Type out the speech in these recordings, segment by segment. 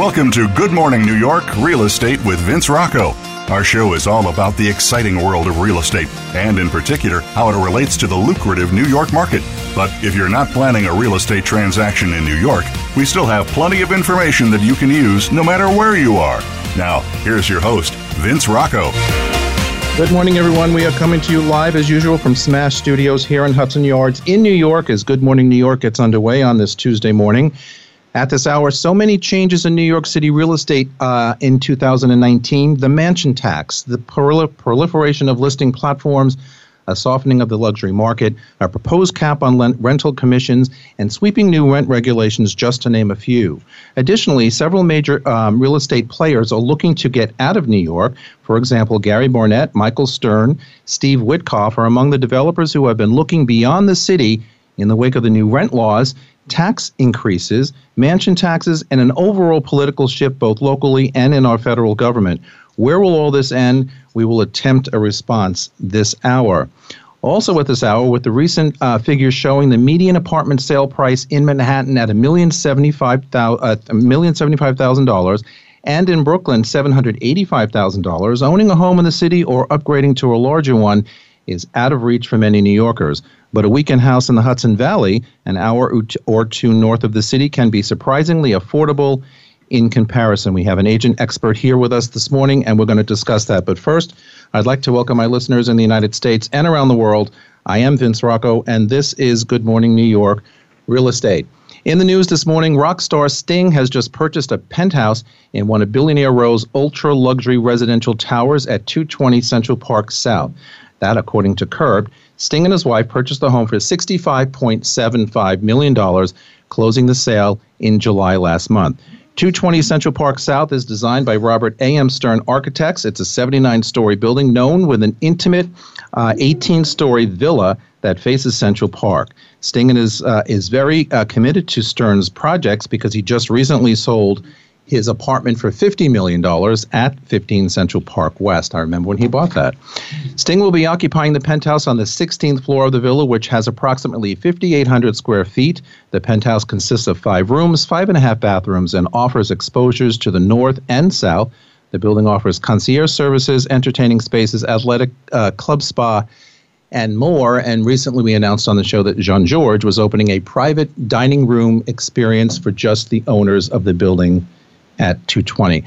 Welcome to Good Morning New York Real Estate with Vince Rocco. Our show is all about the exciting world of real estate, and in particular, how it relates to the lucrative New York market. But if you're not planning a real estate transaction in New York, we still have plenty of information that you can use no matter where you are. Now, here's your host, Vince Rocco. Good morning, everyone. We are coming to you live as usual from Smash Studios here in Hudson Yards in New York as Good Morning New York gets underway on this Tuesday morning. At this hour, so many changes in New York City real estate uh, in 2019 the mansion tax, the prol- proliferation of listing platforms, a softening of the luxury market, a proposed cap on lent- rental commissions, and sweeping new rent regulations, just to name a few. Additionally, several major um, real estate players are looking to get out of New York. For example, Gary Barnett, Michael Stern, Steve Witkoff are among the developers who have been looking beyond the city in the wake of the new rent laws tax increases, mansion taxes, and an overall political shift both locally and in our federal government. Where will all this end? We will attempt a response this hour. Also, at this hour, with the recent uh, figures showing the median apartment sale price in Manhattan at a million seventy-five thousand, uh, and in Brooklyn seven hundred eighty-five thousand dollars, owning a home in the city or upgrading to a larger one is out of reach for many New Yorkers. But a weekend house in the Hudson Valley, an hour or two north of the city, can be surprisingly affordable in comparison. We have an agent expert here with us this morning, and we're going to discuss that. But first, I'd like to welcome my listeners in the United States and around the world. I am Vince Rocco, and this is Good Morning New York Real Estate. In the news this morning, rock star Sting has just purchased a penthouse in one of Billionaire Row's ultra luxury residential towers at 220 Central Park South. That, according to Curbed, Sting and his wife purchased the home for $65.75 million, closing the sale in July last month. 220 Central Park South is designed by Robert A.M. Stern Architects. It's a 79 story building known with an intimate 18 uh, story villa that faces Central Park. Sting is, uh, is very uh, committed to Stern's projects because he just recently sold his apartment for $50 million at 15 Central Park West. I remember when he bought that. Sting will be occupying the penthouse on the 16th floor of the villa, which has approximately 5,800 square feet. The penthouse consists of five rooms, five and a half bathrooms, and offers exposures to the north and south. The building offers concierge services, entertaining spaces, athletic uh, club spa, and more. And recently we announced on the show that Jean-Georges was opening a private dining room experience for just the owners of the building at 220.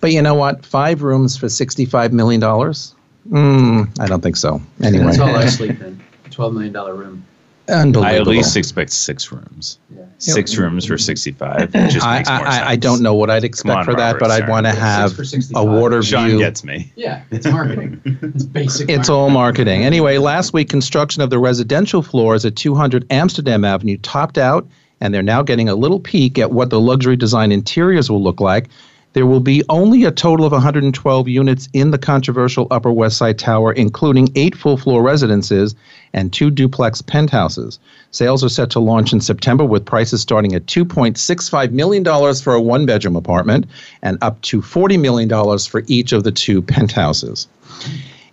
But you know what? Five rooms for $65 million? Mm, I don't think so. Anyway. That's all I sleep in. $12 million room. Unbelievable. I at least expect six rooms. Yeah. Six rooms for 65. It just I, makes more I, sense. I don't know what I'd expect on, for that, Robert, but I'd want to have a 65. water Sean view. gets me. Yeah, it's marketing. it's basic. It's marketing. all marketing. Anyway, last week, construction of the residential floors at 200 Amsterdam Avenue topped out, and they're now getting a little peek at what the luxury design interiors will look like. There will be only a total of 112 units in the controversial Upper West Side Tower, including eight full floor residences and two duplex penthouses. Sales are set to launch in September with prices starting at $2.65 million for a one bedroom apartment and up to $40 million for each of the two penthouses.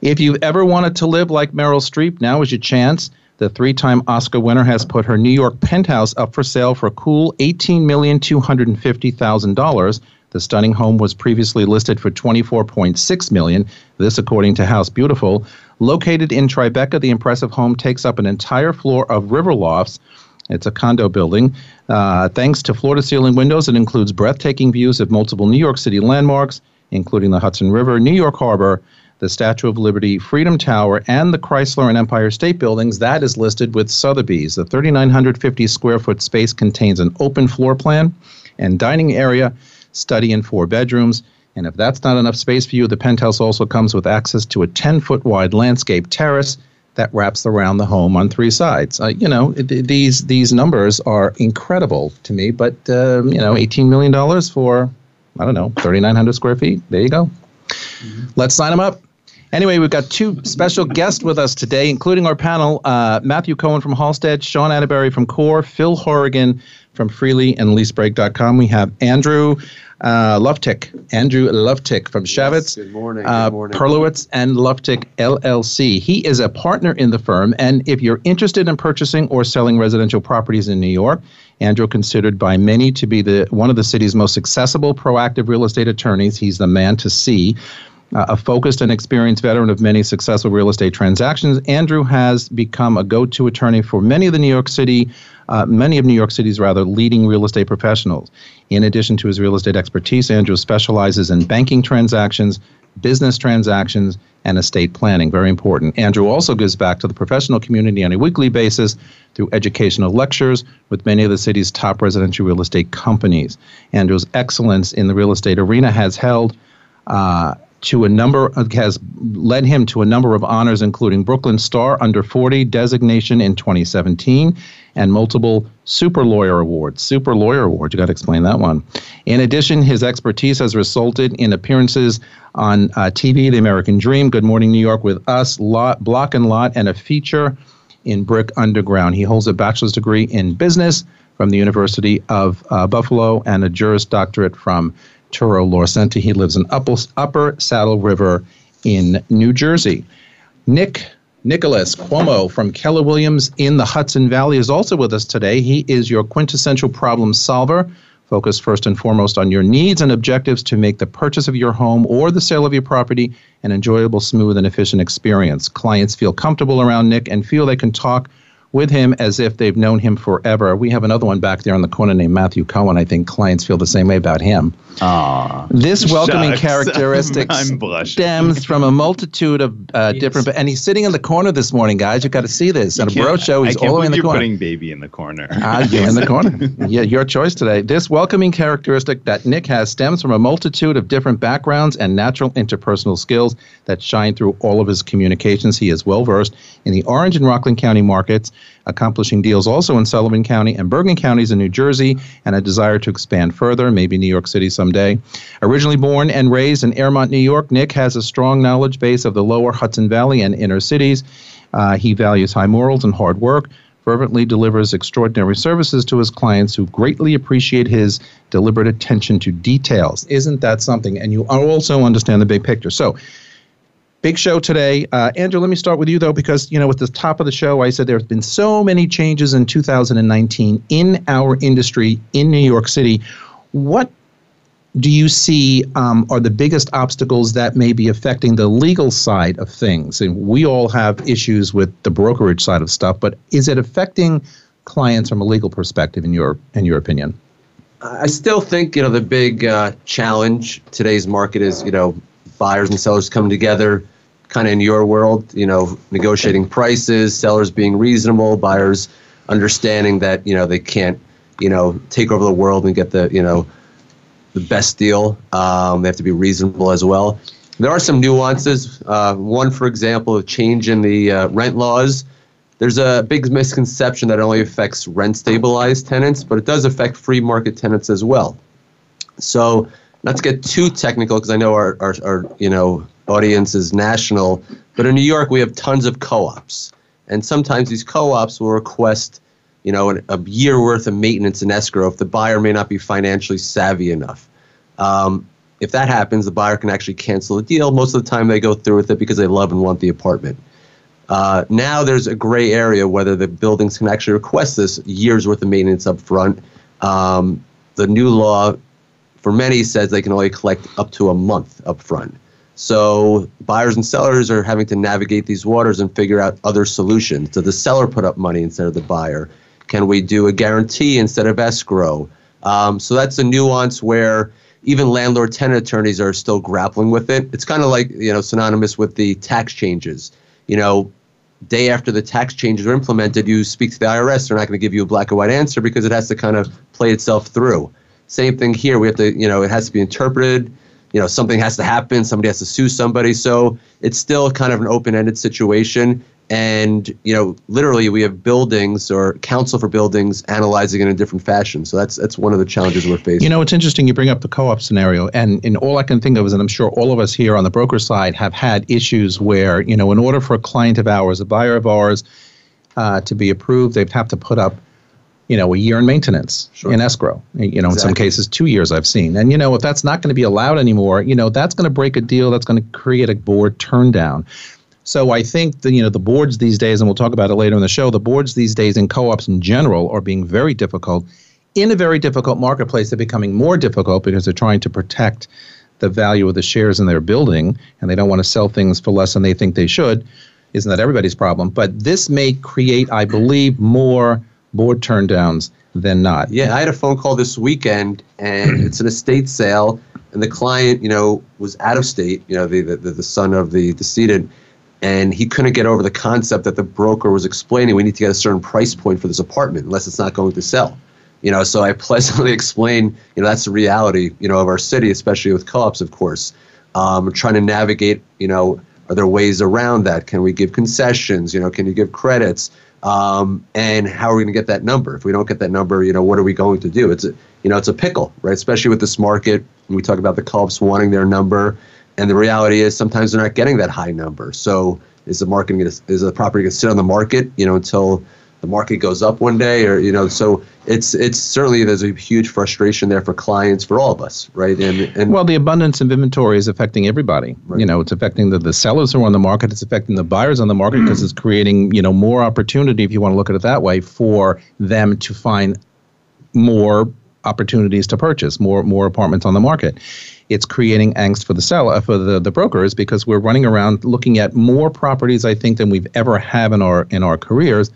If you've ever wanted to live like Meryl Streep, now is your chance. The three time Oscar winner has put her New York penthouse up for sale for a cool $18,250,000. The stunning home was previously listed for 24.6 million. This according to House Beautiful. Located in Tribeca, the impressive home takes up an entire floor of river lofts. It's a condo building. Uh, thanks to floor to ceiling windows, it includes breathtaking views of multiple New York City landmarks, including the Hudson River, New York Harbor, the Statue of Liberty, Freedom Tower, and the Chrysler and Empire State Buildings. That is listed with Sotheby's. The 3,950 square foot space contains an open floor plan and dining area, study, and four bedrooms. And if that's not enough space for you, the penthouse also comes with access to a 10 foot wide landscape terrace that wraps around the home on three sides. Uh, you know, th- these these numbers are incredible to me, but um, you know, $18 million for I don't know, 3,900 square feet. There you go. Let's sign them up. Anyway, we've got two special guests with us today, including our panel uh, Matthew Cohen from Halstead, Sean Atterbury from CORE, Phil Horrigan from Freely and LeaseBreak.com. We have Andrew uh, Luftick, Andrew Luftick from Shavitz, good morning, uh, good morning. Perlowitz and Luftick LLC. He is a partner in the firm, and if you're interested in purchasing or selling residential properties in New York, Andrew considered by many to be the one of the city's most accessible, proactive real estate attorneys. He's the man to see. Uh, a focused and experienced veteran of many successful real estate transactions, Andrew has become a go-to attorney for many of the New York City, uh, many of New York City's rather leading real estate professionals. In addition to his real estate expertise, Andrew specializes in banking transactions, business transactions, and estate planning. Very important. Andrew also gives back to the professional community on a weekly basis through educational lectures with many of the city's top residential real estate companies. Andrew's excellence in the real estate arena has held. Uh, to a number has led him to a number of honors, including Brooklyn Star Under 40 designation in 2017 and multiple Super Lawyer Awards. Super Lawyer Award, you got to explain that one. In addition, his expertise has resulted in appearances on uh, TV, The American Dream, Good Morning New York with Us, Lot, Block and Lot, and a feature in Brick Underground. He holds a bachelor's degree in business from the University of uh, Buffalo and a Juris Doctorate from Touro Law Center. He lives in Upper, Upper Saddle River in New Jersey. Nick Nicholas Cuomo from Keller Williams in the Hudson Valley is also with us today. He is your quintessential problem solver, focused first and foremost on your needs and objectives to make the purchase of your home or the sale of your property an enjoyable, smooth, and efficient experience. Clients feel comfortable around Nick and feel they can talk with him as if they've known him forever. We have another one back there in the corner named Matthew Cohen. I think clients feel the same way about him. Aww. This welcoming Shucks. characteristic stems from a multitude of uh, Yes. different. And he's sitting in the corner this morning, guys. You've got to see this. On a bro show, he's all the way in the you're corner. putting baby in the corner. Ah, you're in the corner. Yeah, your choice today. This welcoming characteristic that Nick has stems from a multitude of different backgrounds and natural interpersonal skills that shine through all of his communications. He is well versed in the Orange and Rockland County markets, accomplishing deals also in Sullivan County and Bergen counties in New Jersey, and a desire to expand further, maybe New York City someday. Originally born and raised in Airmont, New York, Nick has a strong knowledge base of the lower Hudson Valley and inner cities. Uh, he values high morals and hard work fervently delivers extraordinary services to his clients who greatly appreciate his deliberate attention to details. Isn't that something? And you also understand the big picture. So, big show today. Uh, Andrew, let me start with you, though, because, you know, at the top of the show, I said there's been so many changes in 2019 in our industry in New York City. What do you see um, are the biggest obstacles that may be affecting the legal side of things? And we all have issues with the brokerage side of stuff, but is it affecting clients from a legal perspective, in your in your opinion? I still think you know the big uh, challenge today's market is you know buyers and sellers coming together, kind of in your world. You know, negotiating prices, sellers being reasonable, buyers understanding that you know they can't you know take over the world and get the you know the best deal. Um, they have to be reasonable as well. There are some nuances. Uh, one, for example, a change in the uh, rent laws. There's a big misconception that it only affects rent stabilized tenants, but it does affect free market tenants as well. So, not to get too technical, because I know our, our, our you know audience is national, but in New York we have tons of co-ops, and sometimes these co-ops will request you know an, a year worth of maintenance and escrow if the buyer may not be financially savvy enough. Um, if that happens, the buyer can actually cancel the deal. Most of the time, they go through with it because they love and want the apartment. Uh, now there's a gray area whether the buildings can actually request this year's worth of maintenance up front. Um, the new law, for many, says they can only collect up to a month up front. So buyers and sellers are having to navigate these waters and figure out other solutions. Does the seller put up money instead of the buyer? Can we do a guarantee instead of escrow? Um, so that's a nuance where even landlord tenant attorneys are still grappling with it. It's kind of like you know synonymous with the tax changes. You know, day after the tax changes are implemented, you speak to the IRS. They're not going to give you a black and white answer because it has to kind of play itself through. Same thing here. We have to, you know, it has to be interpreted. You know, something has to happen. Somebody has to sue somebody. So it's still kind of an open-ended situation. and you know literally we have buildings or council for buildings analyzing it in a different fashion so that's that's one of the challenges we're facing you know it's interesting you bring up the co-op scenario and in all i can think of is and i'm sure all of us here on the broker side have had issues where you know in order for a client of ours a buyer of ours uh, to be approved they'd have to put up you know a year in maintenance sure. in escrow you know exactly. in some cases two years i've seen and you know if that's not going to be allowed anymore you know that's going to break a deal that's going to create a board turn down so I think the you know the boards these days, and we'll talk about it later in the show. The boards these days in co-ops in general are being very difficult. In a very difficult marketplace, they're becoming more difficult because they're trying to protect the value of the shares in their building, and they don't want to sell things for less than they think they should. Isn't that everybody's problem? But this may create, I believe, more board turndowns than not. Yeah, I had a phone call this weekend, and it's an estate sale, and the client, you know, was out of state. You know, the the, the son of the decedent and he couldn't get over the concept that the broker was explaining we need to get a certain price point for this apartment unless it's not going to sell you know so i pleasantly explained you know that's the reality you know of our city especially with co-ops of course um, trying to navigate you know are there ways around that? Can we give concessions? You know can you give credits? Um, and how are we going to get that number? If we don't get that number you know what are we going to do? It's a you know it's a pickle right? Especially with this market we talk about the co-ops wanting their number and the reality is sometimes they're not getting that high number. So is the market is the property going to sit on the market, you know, until the market goes up one day, or you know, so it's it's certainly there's a huge frustration there for clients, for all of us, right? And and well, the abundance of inventory is affecting everybody. Right. You know, it's affecting the, the sellers who are on the market. It's affecting the buyers on the market because it's creating you know more opportunity, if you want to look at it that way, for them to find more opportunities to purchase more more apartments on the market it's creating angst for the seller for the, the brokers because we're running around looking at more properties I think than we've ever have in our in our careers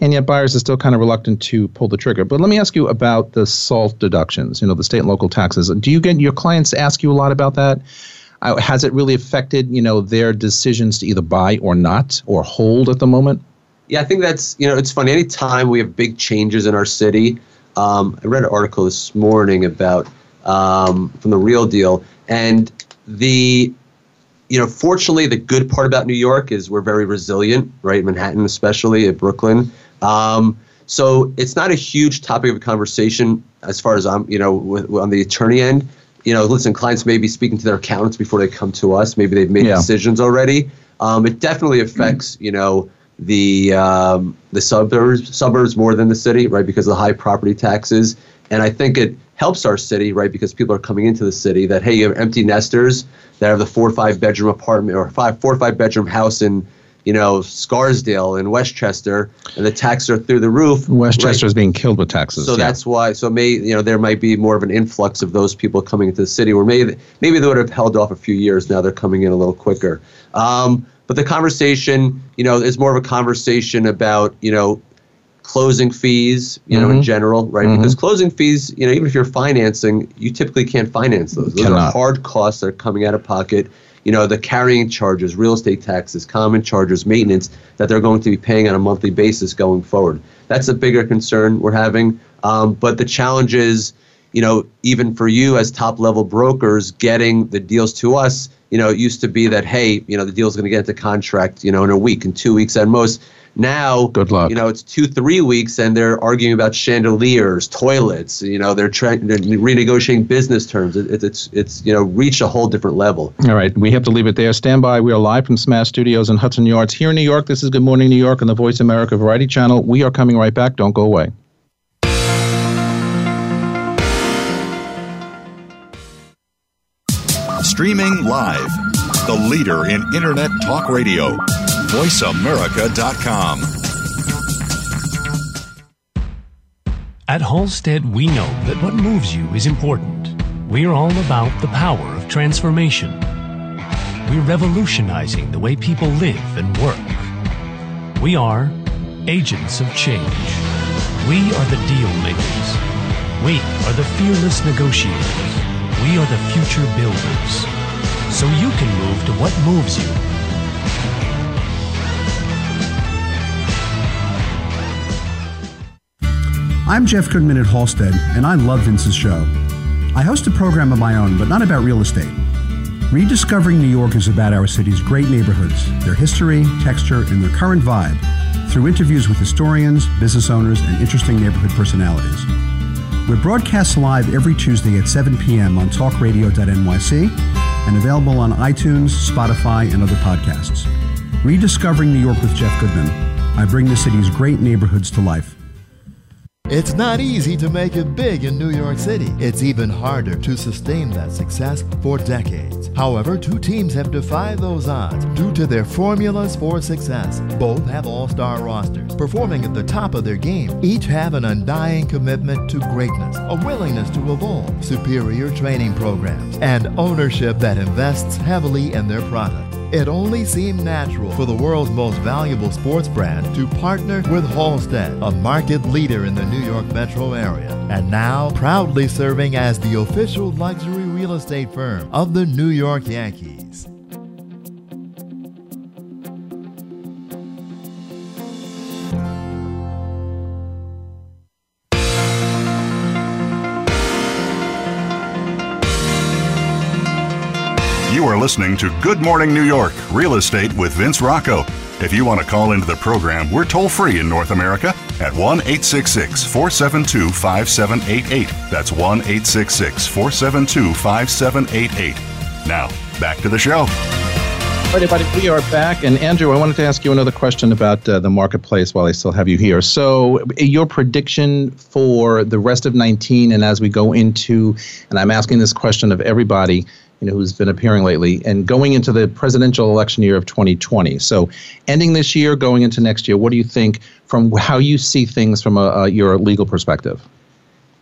and yet buyers are still kind of reluctant to pull the trigger. But let me ask you about the SALT deductions, you know, the state and local taxes. Do you get your clients ask you a lot about that? Uh, has it really affected, you know, their decisions to either buy or not or hold at the moment? Yeah, I think that's, you know, it's funny. Anytime we have big changes in our city, um, I read an article this morning about um, from the Real Deal, and the you know, fortunately, the good part about New York is we're very resilient, right? Manhattan, especially at Brooklyn. Um, so it's not a huge topic of conversation as far as I'm, you know, with, on the attorney end. You know, listen, clients may be speaking to their accountants before they come to us. Maybe they've made yeah. decisions already. Um, it definitely affects, you know, the um, the suburbs suburbs more than the city, right? Because of the high property taxes, and I think it helps our city, right? Because people are coming into the city that hey, you have empty nesters that have the four or five bedroom apartment or five four or five bedroom house in you know Scarsdale and Westchester, and the taxes are through the roof. Westchester right? is being killed with taxes. So yeah. that's why. So may you know there might be more of an influx of those people coming into the city, or maybe maybe they would have held off a few years. Now they're coming in a little quicker. Um, but the conversation, you know, is more of a conversation about, you know, closing fees, you mm-hmm. know, in mm-hmm. general, right? Mm-hmm. Because closing fees, you know, even if you're financing, you typically can't finance those. Those Cannot. are hard costs that are coming out of pocket. You know, the carrying charges, real estate taxes, common charges, maintenance that they're going to be paying on a monthly basis going forward. That's a bigger concern we're having. Um, but the challenge is, you know, even for you as top level brokers, getting the deals to us you know, it used to be that hey, you know, the deal's going to get into contract, you know, in a week, in two weeks at most. Now, good luck. You know, it's two, three weeks, and they're arguing about chandeliers, toilets. You know, they're trying, they're renegotiating business terms. It, it's, it's, you know, reached a whole different level. All right, we have to leave it there. Stand by. We are live from Smash Studios in Hudson Yards here in New York. This is Good Morning New York on the Voice America Variety Channel. We are coming right back. Don't go away. Streaming live. The leader in Internet talk radio. VoiceAmerica.com. At Halstead, we know that what moves you is important. We're all about the power of transformation. We're revolutionizing the way people live and work. We are agents of change. We are the deal makers. We are the fearless negotiators. We are the future builders. So you can move to what moves you. I'm Jeff Goodman at Halstead, and I love Vince's show. I host a program of my own, but not about real estate. Rediscovering New York is about our city's great neighborhoods, their history, texture, and their current vibe through interviews with historians, business owners, and interesting neighborhood personalities. We're broadcast live every Tuesday at 7 p.m. on talkradio.nyc and available on iTunes, Spotify, and other podcasts. Rediscovering New York with Jeff Goodman. I bring the city's great neighborhoods to life. It's not easy to make it big in New York City. It's even harder to sustain that success for decades. However, two teams have defied those odds due to their formulas for success. Both have all star rosters, performing at the top of their game. Each have an undying commitment to greatness, a willingness to evolve, superior training programs, and ownership that invests heavily in their product. It only seemed natural for the world's most valuable sports brand to partner with Halstead, a market leader in the New York metro area, and now proudly serving as the official luxury real estate firm of the New York Yankees. Are listening to Good Morning New York Real Estate with Vince Rocco. If you want to call into the program, we're toll free in North America at 1 866 472 5788. That's 1 866 472 5788. Now, back to the show. All right, everybody, we are back. And Andrew, I wanted to ask you another question about uh, the marketplace while I still have you here. So, your prediction for the rest of 19 and as we go into, and I'm asking this question of everybody, you know, who's been appearing lately, and going into the presidential election year of 2020. So, ending this year, going into next year, what do you think from how you see things from a, a your legal perspective?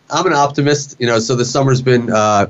I'm an optimist. You know, so the summer's been, uh,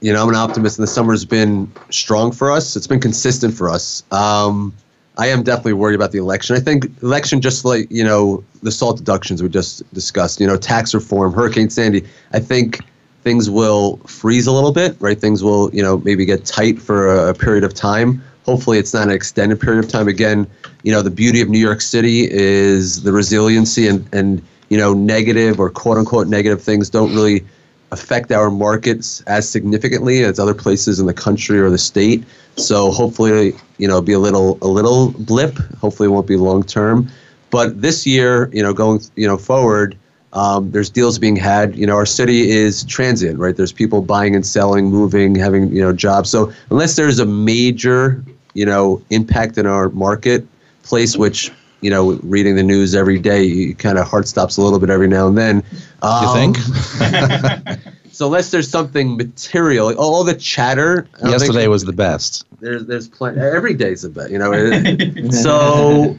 you know, I'm an optimist, and the summer's been strong for us. It's been consistent for us. Um, I am definitely worried about the election. I think election, just like you know, the SALT deductions we just discussed. You know, tax reform, Hurricane Sandy. I think things will freeze a little bit, right? Things will, you know, maybe get tight for a, period of time. Hopefully, it's not an extended period of time. Again, you know, the beauty of New York City is the resiliency and and you know, negative or quote unquote negative things don't really affect our markets as significantly as other places in the country or the state. So hopefully, you know, be a little a little blip. Hopefully, it won't be long term. But this year, you know, going you know forward, um, there's deals being had. You know, our city is transient, right? There's people buying and selling, moving, having you know jobs. So unless there's a major you know impact in our marketplace, which you know, reading the news every day, you kind of heart stops a little bit every now and then. Um, you think? so unless there's something material, like all the chatter. Yesterday was the best. There's there's plenty. Every day's the best. You know. so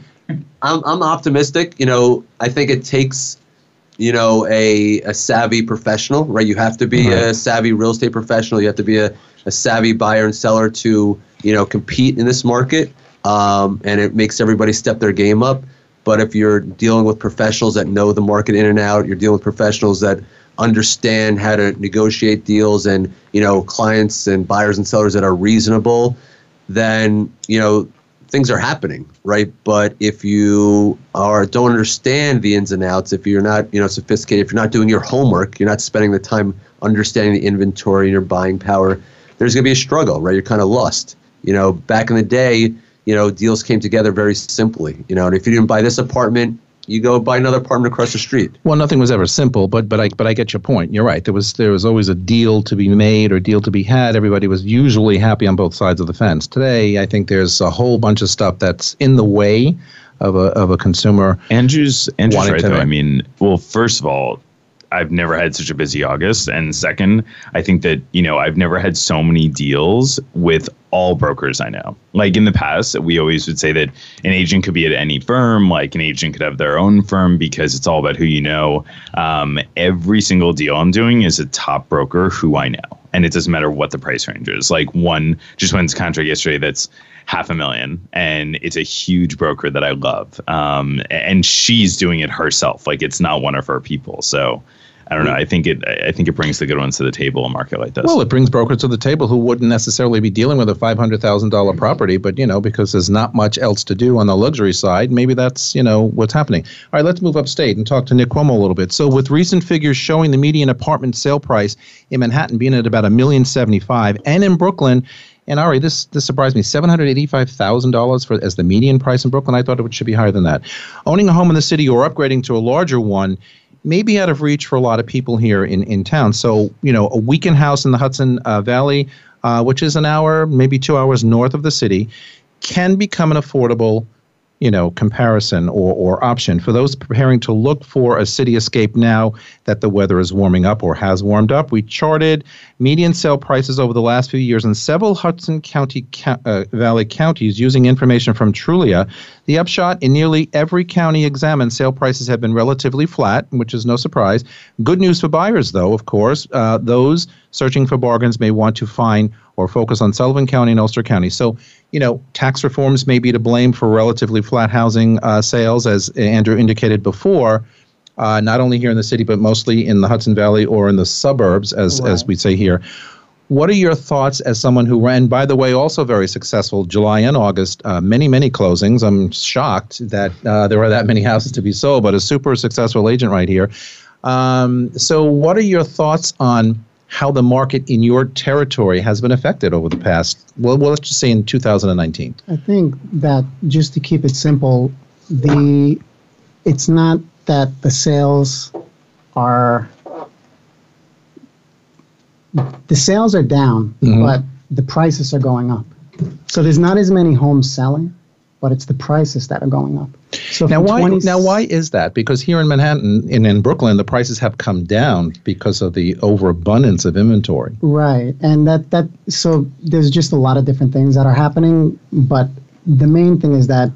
I'm I'm optimistic. You know, I think it takes you know a, a savvy professional right? You have to be right. a savvy real estate professional. You have to be a, a savvy buyer and seller to you know compete in this market um, and it makes everybody step their game up. But if you're dealing with professionals that know the market in and out you're dealing with professionals that understand how to negotiate deals and you know clients and buyers and sellers that are reasonable then you know things are happening, right? But if you are don't understand the ins and outs, if you're not you know sophisticated, if you're not doing your homework, you're not spending the time understanding the inventory and your buying power, there's going to be a struggle, right? You're kind of lost. You know, back in the day, you know, deals came together very simply. You know, and if you didn't buy this apartment, you go buy another apartment across the street. Well, nothing was ever simple, but but I but I get your point. You're right. There was there was always a deal to be made or deal to be had. Everybody was usually happy on both sides of the fence. Today, I think there's a whole bunch of stuff that's in the way of a of a consumer. Andrew's Andrew's right though. I mean, well, first of all, I've never had such a busy August. And second, I think that, you know, I've never had so many deals with all brokers I know. Like in the past, we always would say that an agent could be at any firm, like an agent could have their own firm because it's all about who you know. Um, every single deal I'm doing is a top broker who I know. And it doesn't matter what the price range is. Like one just went to contract yesterday that's half a million and it's a huge broker that I love. Um, and she's doing it herself. Like it's not one of her people. So I don't know. I think it. I think it brings the good ones to the table. A market like this. Well, it brings brokers to the table who wouldn't necessarily be dealing with a five hundred thousand dollar mm-hmm. property, but you know, because there's not much else to do on the luxury side, maybe that's you know what's happening. All right, let's move upstate and talk to Nick Cuomo a little bit. So, with recent figures showing the median apartment sale price in Manhattan being at about a million seventy five, and in Brooklyn And Ari, this this surprised me. Seven hundred eighty-five thousand dollars for as the median price in Brooklyn. I thought it should be higher than that. Owning a home in the city or upgrading to a larger one may be out of reach for a lot of people here in in town. So you know, a weekend house in the Hudson uh, Valley, uh, which is an hour, maybe two hours north of the city, can become an affordable you know comparison or, or option. For those preparing to look for a city escape now that the weather is warming up or has warmed up we charted median sale prices over the last few years in several hudson county uh, valley counties using information from trulia. The upshot in nearly every county examined sale prices have been relatively flat which is no surprise. Good news for buyers though of course. Uh, those searching for bargains may want to find or focus on Sullivan County and Ulster County. So, you know, tax reforms may be to blame for relatively flat housing uh, sales, as Andrew indicated before. Uh, not only here in the city, but mostly in the Hudson Valley or in the suburbs, as right. as we say here. What are your thoughts as someone who ran, by the way, also very successful July and August, uh, many, many closings? I'm shocked that uh, there are that many houses to be sold, but a super successful agent right here. Um, so, what are your thoughts on how the market in your territory has been affected over the past, well, well, let's just say in 2019? I think that just to keep it simple, the it's not that the sales are the sales are down, mm-hmm. but the prices are going up. So there's not as many homes selling but it's the prices that are going up. So now why 20, now why is that? Because here in Manhattan and in Brooklyn, the prices have come down because of the overabundance of inventory. Right, and that that so there's just a lot of different things that are happening, but the main thing is that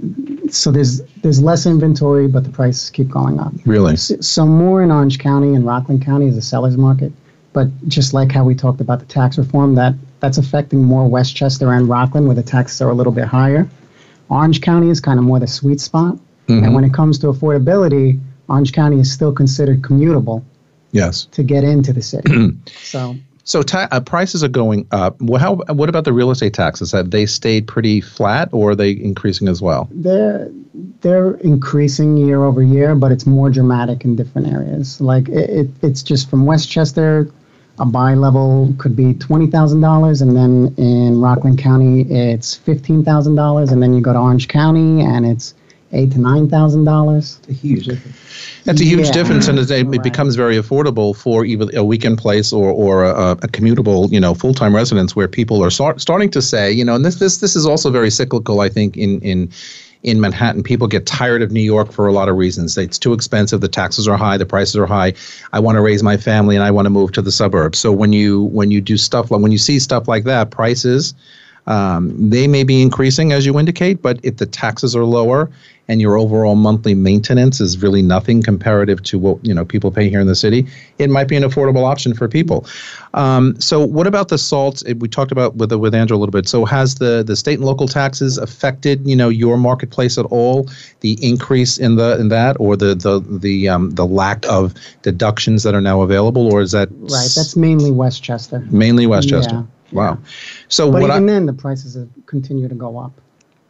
so there's there's less inventory, but the prices keep going up. Really? So, so more in Orange County and Rockland County is a seller's market, but just like how we talked about the tax reform, that that's affecting more Westchester and Rockland, where the taxes are a little bit higher. Orange County is kind of more the sweet spot. Mm-hmm. And when it comes to affordability, Orange County is still considered commutable. Yes. To get into the city. so. So ta- uh, prices are going up. Well, how? What about the real estate taxes? Have they stayed pretty flat, or are they increasing as well? They're they're increasing year over year, but it's more dramatic in different areas. Like it, it it's just from Westchester a buy level could be $20,000, and then in Rockland County, it's $15,000, and then you go to Orange County, and it's eight to nine thousand dollars. A huge difference. That's a huge yeah. difference, and it, right. becomes very affordable for either a weekend place or or a, a commutable, you know, full time residence where people are start, starting to say, you know, and this this this is also very cyclical, I think, in in in Manhattan. People get tired of New York for a lot of reasons. It's too expensive, the taxes are high, the prices are high. I want to raise my family and I want to move to the suburbs. So when you when you do stuff like when you see stuff like that, prices um, they may be increasing as you indicate, but if the taxes are lower and your overall monthly maintenance is really nothing comparative to what you know people pay here in the city, it might be an affordable option for people. Um, so, what about the salt? We talked about with with Andrew a little bit. So, has the the state and local taxes affected you know your marketplace at all? The increase in the in that, or the the the um, the lack of deductions that are now available, or is that right? That's mainly Westchester. Mainly Westchester. Yeah. Wow. So but what even I, then, the prices have continued to go up.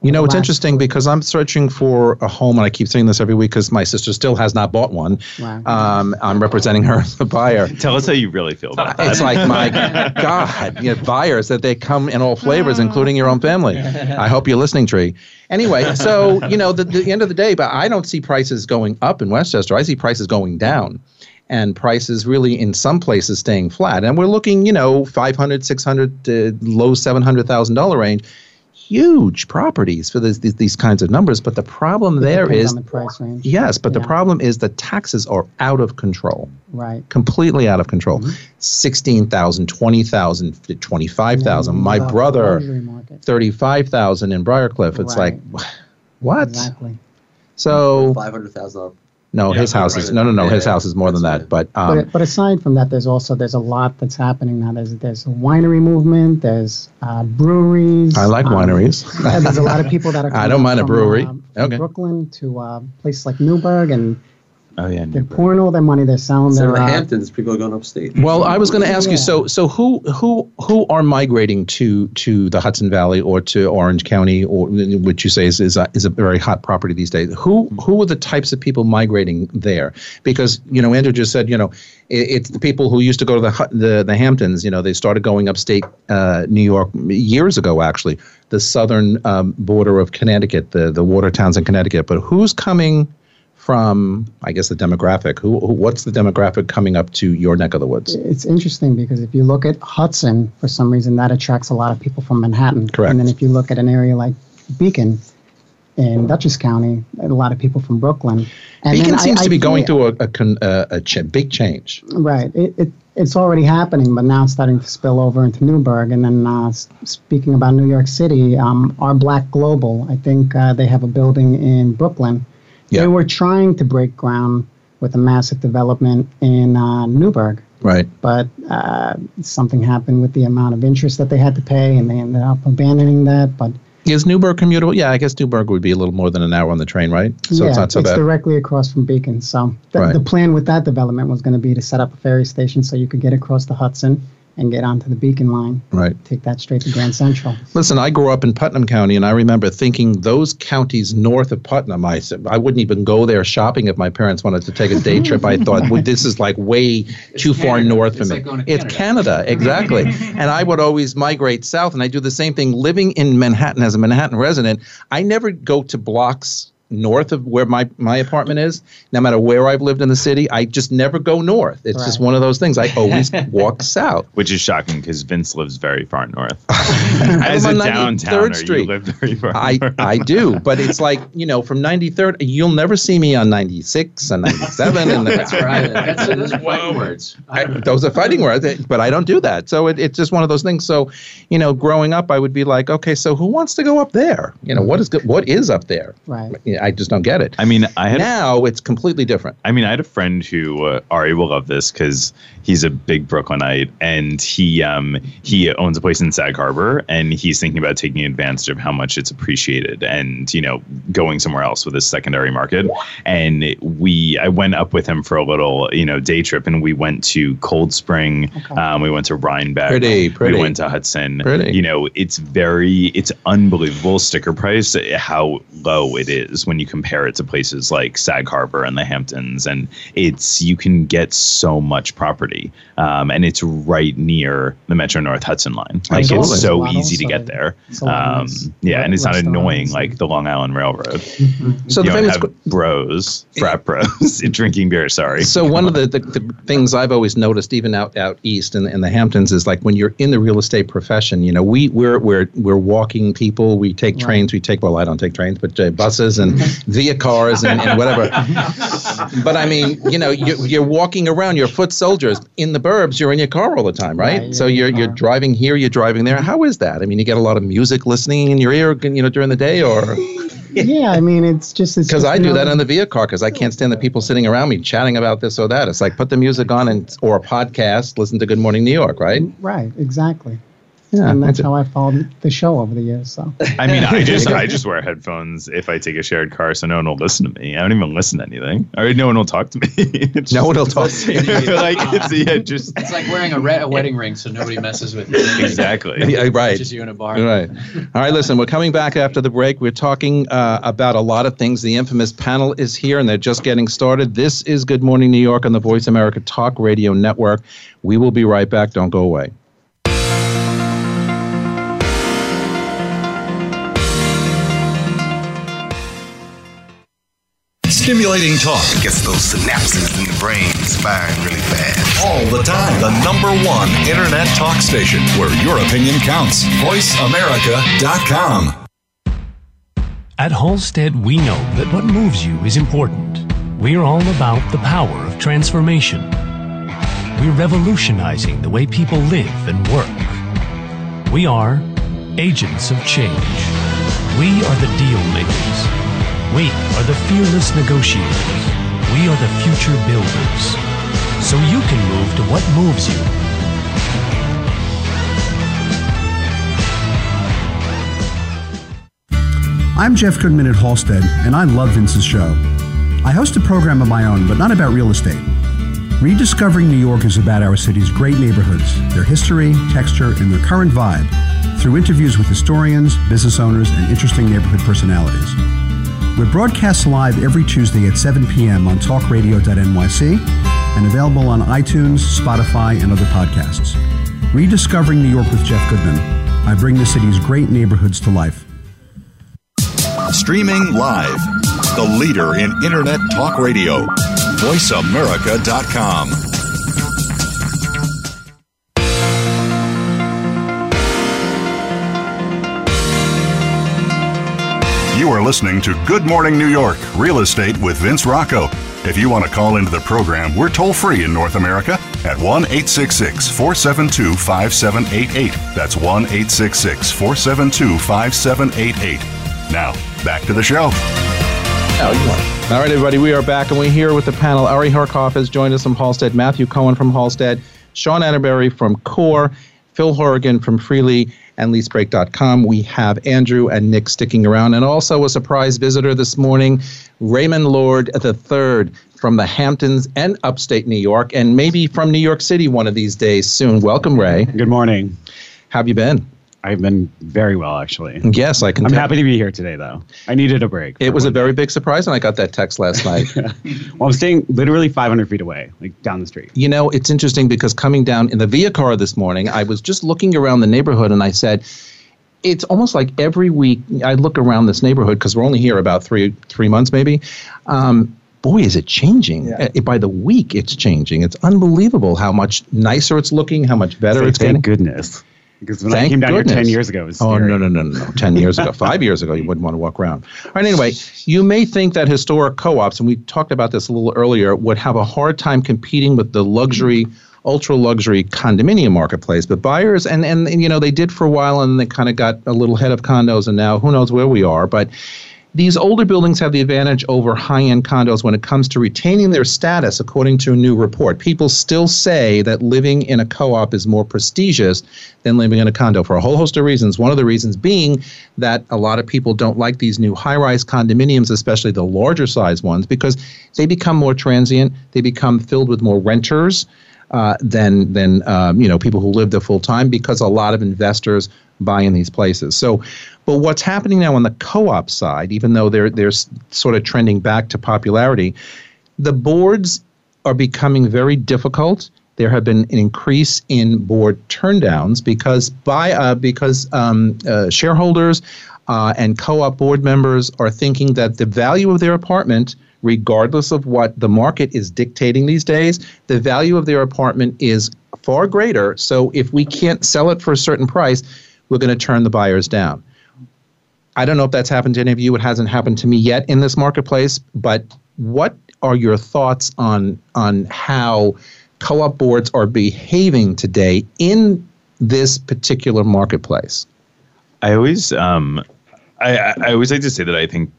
You know, it's interesting because I'm searching for a home, and I keep saying this every week because my sister still has not bought one. Wow. Um, I'm representing her as a buyer. Tell us how you really feel about that. It's like, my God, you know, buyers that they come in all flavors, including your own family. I hope you're listening, Tree. Anyway, so, you know, the, the end of the day, but I don't see prices going up in Westchester. I see prices going down and prices really in some places staying flat. And we're looking, you know, 500, 600 to low $700,000 range. Huge properties for this, these, these kinds of numbers, but the problem it there is the price range. yes, but yeah. the problem is the taxes are out of control. Right. Completely out of control. Mm-hmm. 16,000, 20,000, 25,000. Yeah, My brother 35,000 in Briarcliff. It's right. like what? Exactly. So $500,000 no, yeah, his house is no, no, no. Yeah, his house is more than that. But, um, but but aside from that, there's also there's a lot that's happening now. There's there's a winery movement. There's uh, breweries. I like um, wineries. there's a lot of people that are. I don't mind from, a brewery. Uh, okay. Brooklyn to uh, places like Newburgh and Oh yeah, They're pouring all their money. They're selling Instead their. of the uh, Hamptons, people are going upstate. Well, I was going to ask you. So, so who who who are migrating to to the Hudson Valley or to Orange County, or which you say is is a, is a very hot property these days? Who who are the types of people migrating there? Because you know, Andrew just said, you know, it, it's the people who used to go to the the the Hamptons. You know, they started going upstate uh, New York years ago, actually, the southern um, border of Connecticut, the the water towns in Connecticut. But who's coming? From I guess the demographic. Who, who what's the demographic coming up to your neck of the woods? It's interesting because if you look at Hudson, for some reason that attracts a lot of people from Manhattan. Correct. And then if you look at an area like Beacon in Dutchess County, a lot of people from Brooklyn. And Beacon seems I to be going feel- through a a, a, a ch- big change. Right. It, it it's already happening, but now it's starting to spill over into Newburgh. And then uh, speaking about New York City, um, our Black Global, I think uh, they have a building in Brooklyn. Yeah. They were trying to break ground with a massive development in uh, Newburgh, Right. but uh, something happened with the amount of interest that they had to pay, and they ended up abandoning that. But Is Newburgh commutable? Yeah, I guess Newburgh would be a little more than an hour on the train, right? So yeah, it's not so bad. directly across from Beacon. So th- Right. the plan with that development was going to be to set up a ferry station so you could get across the Hudson and get onto the Beacon line. right. Take that straight to Grand Central. Listen, I grew up in Putnam County, and I remember thinking those counties north of Putnam. I said I wouldn't even go there shopping if my parents wanted to take a day trip. I thought well, this is like way too far Canada. north for It's me. like going to it's Canada, exactly. and I would always migrate south, and I do the same thing. Living in Manhattan as a Manhattan resident, I never go to blocks north of where my, my apartment is no matter where i've lived in the city i just never go north it's just one of those things i always walk south which is shocking because Vince lives very far north. I As a live on 93rd downtowner, Street. you live very far. I, north. I do, but it's like you know from 93rd, you'll never see me on 96 and 97, and That's right. That's, those are fighting words. I, those are fighting words. Eh, but I don't do that, so it, it's just one of those things. So, you know, growing up, I would be like, okay, so who wants to go up there? You know, what is good? What is up there? Right. Yeah, I just don't get it. I mean, I had Now it's completely different. I mean, I had a friend who uh, Ari will love this because he's a big Brooklynite, and he um he owns a place in Sag Harbor, and he's thinking about taking advantage of how much it's appreciated, and you know, going somewhere else with a secondary market. And we, I went up with him for a little, you know, day trip, and we went to Cold Spring, Okay. um, we went to Rhinebeck, Pretty, pretty. we went to Hudson. Pretty. You know, it's very, it's unbelievable sticker price how low it is when you compare it to places like Sag Harbor and the Hamptons, and it's you can get so much property, um, and it's right near the Metro North Hudson line. Like Absolutely. it's It's so easy to get there. It's a lot of Um, yeah, and it's not annoying like the Long Island Railroad. So you the don't famous. have bros, frat bros, drinking beer. Sorry. So one of the, the, the things I've always noticed, even out out east in, in the Hamptons, is like when you're in the real estate profession, you know, we we're we're we're walking people. We take Right. trains. We take well, I don't take trains, but uh, buses and via cars and, and whatever. but I mean, you know, you're, you're walking around. You're foot soldiers in the burbs. You're in your car all the time, right? Right, so you're you're driving here. You're driving there. How is that? I mean, you get a lot of music listening in your ear, you know, during the day, or yeah, I mean, it's just because I do that in the via car because I can't stand the people sitting around me chatting about this or that. It's like put the music on and or a podcast, listen to Good Morning New York, right? Right, exactly. Yeah, and that's that's how I followed the show over the years. So I mean, I just I just wear headphones if I take a shared car, so no one will listen to me. I don't even listen to anything. Or no one will talk to me. It's No one will talk to you. like it's yeah, just It's like wearing a, re- a wedding ring so nobody messes with you. exactly. Yeah, right. Just you in a bar. Right. All right, listen, we're coming back after the break. We're talking uh, about a lot of things. The infamous panel is here and they're just getting started. This is Good Morning New York on the Voice America Talk Radio Network. We will be right back. Don't go away. Stimulating talk Gets those synapses in the brain firing really fast. all the time. The number one internet talk station where your opinion counts. VoiceAmerica.com. At Halstead, we know that what moves you is important. We're all about the power of transformation. We're revolutionizing the way people live and work. We are agents of change. We are the deal makers. We are the fearless negotiators. We are the future builders. So you can move to what moves you. I'm Jeff Goodman at Halstead, and I love Vince's show. I host a program of my own, but not about real estate. Rediscovering New York is about our city's great neighborhoods, their history, texture, and their current vibe through interviews with historians, business owners, and interesting neighborhood personalities. We're broadcast live every Tuesday at 7 p.m. on talkradio.nyc and available on iTunes, Spotify, and other podcasts. Rediscovering New York with Jeff Goodman. I bring the city's great neighborhoods to life. Streaming live. The leader in Internet talk radio. VoiceAmerica.com. You are listening to Good Morning New York Real Estate with Vince Rocco. If you want to call into the program, we're toll free in North America at 1 866 472 5788. That's 1 866 472 5788. Now, back to the show. All right, everybody, we are back and we're here with the panel. Ari Harkov has joined us from Halstead, Matthew Cohen from Halstead, Sean Atterbury from CORE, Phil Horrigan from Freely, and leasebreak.com. We have Andrew and Nick sticking around, and also a surprise visitor this morning, Raymond Lord III from the Hamptons and upstate New York, and maybe from New York City one of these days soon. Welcome, Ray. Good morning. How have you been? I've been very well, actually. Yes, I can. I'm tell. happy to be here today, though. I needed a break. It was a very big surprise when I got that text last night. well, I'm staying literally 500 feet away, like down the street. You know, it's interesting because coming down in the Via car this morning, I was just looking around the neighborhood and I said, it's almost like every week I look around this neighborhood because we're only here about three three months maybe. Um, boy, is it changing! Yeah. Uh, by the week, it's changing. It's unbelievable how much nicer it's looking, how much better Say, it's thank getting. goodness. Because when I Thank came down goodness. here 10 years ago, it was Oh, no, no, no, no, no. 10 years ago, five years ago, you wouldn't want to walk around. All right, anyway, you may think that historic co ops, and we talked about this a little earlier, would have a hard time competing with the luxury, ultra luxury condominium marketplace. But buyers, and, and, and, you know, they did for a while and they kind of got a little head of condos, and now who knows where we are. But these older buildings have the advantage over high end condos when it comes to retaining their status, according to a new report. People still say that living in a co op is more prestigious than living in a condo for a whole host of reasons. One of the reasons being that a lot of people don't like these new high rise condominiums, especially the larger size ones, because they become more transient, they become filled with more renters. Uh, than than um, you know people who live there full time because a lot of investors buy in these places. So, but what's happening now on the co-op side, even though they're they're sort of trending back to popularity, the boards are becoming very difficult. There have been an increase in board turndowns because by uh, because um, uh, shareholders uh, and co-op board members are thinking that the value of their apartment, regardless of what the market is dictating these days, the value of their apartment is far greater. So if we can't sell it for a certain price, we're going to turn the buyers down. I don't know if that's happened to any of you. It hasn't happened to me yet in this marketplace. But what are your thoughts on on how co-op boards are behaving today in this particular marketplace? I always, um, I, I always like to say that I think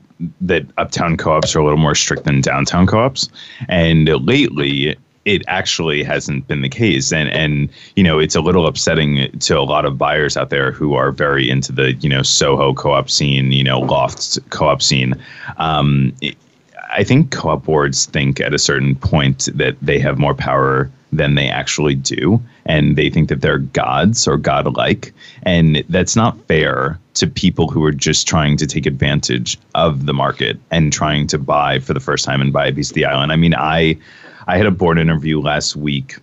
that uptown co-ops are a little more strict than downtown co-ops, and lately it actually hasn't been the case. And and you know it's a little upsetting to a lot of buyers out there who are very into the you know Soho co-op scene, you know Loft co-op scene. Um, I think co-op boards think at a certain point that they have more power than they actually do, and they think that they're gods or godlike, and that's not fair to people who are just trying to take advantage of the market and trying to buy for the first time and buy a piece of the island. I mean, I I had a board interview last week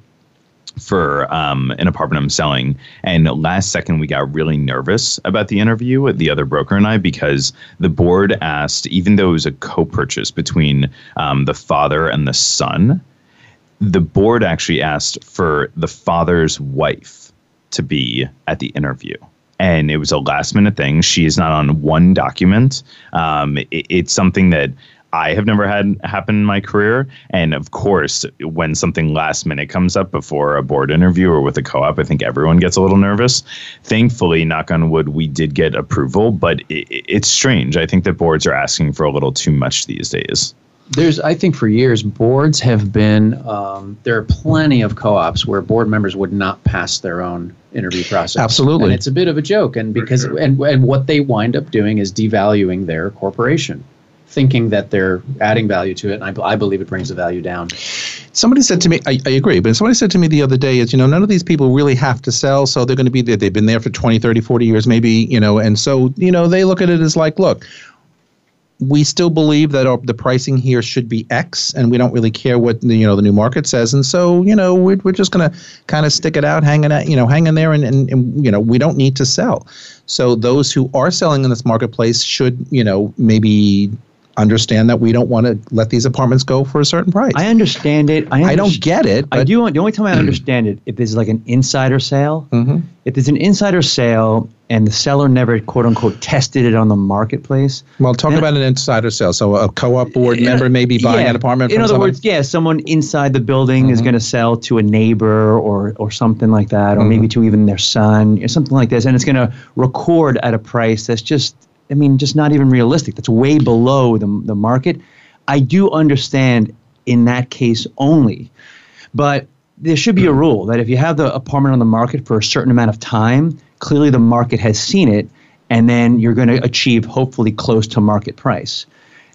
for um, an apartment I'm selling. And last second, we got really nervous about the interview, with the other broker and I, because the board asked, even though it was a co purchase between um, the father and the son, the board actually asked for the father's wife to be at the interview. And it was a last minute thing. She is not on one document. Um, it- it's something that I have never had happen in my career. And of course, when something last minute comes up before a board interview or with a co op, I think everyone gets a little nervous. Thankfully, knock on wood, we did get approval, but it, it's strange. I think that boards are asking for a little too much these days. There's, I think, for years, boards have been. Um, there are plenty of co-ops where board members would not pass their own interview process. Absolutely. and it's a bit of a joke. And because and and what they wind up doing is devaluing their corporation. Thinking that they're adding value to it, and I, I believe it brings the value down. Somebody said to me, I, I agree, but somebody said to me the other day is, you know, none of these people really have to sell, so they're going to be there. They've been there for 20, 30, 40 years, maybe, you know, and so, you know, they look at it as like, look, we still believe that our, the pricing here should be X, and we don't really care what the, you know the new market says. And so, you know, we're, we're just going to kind of stick it out, hanging out, you know, hanging there, and, and, and you know, we don't need to sell. So those who are selling in this marketplace should, you know, maybe understand that we don't want to let these apartments go for a certain price. I understand it. I, I don't get it. I do. The only time I understand it if there's like an insider sale. Mhm. If there's an insider sale and the seller never quote unquote tested it on the marketplace. Well, talk about an insider sale. So a co-op board member may be buying Yeah. an apartment In other somebody. words, yeah, someone inside the building is Mhm. going to sell to a neighbor or or something like that, or Mm-hmm. maybe to even their son or something like this, and it's going to record at a price that's just, I mean, just not even realistic. That's way below the the market. I do understand in that case only, but there should be a rule that if you have the apartment on the market for a certain amount of time, clearly the market has seen it, and then you're going to achieve hopefully close to market price.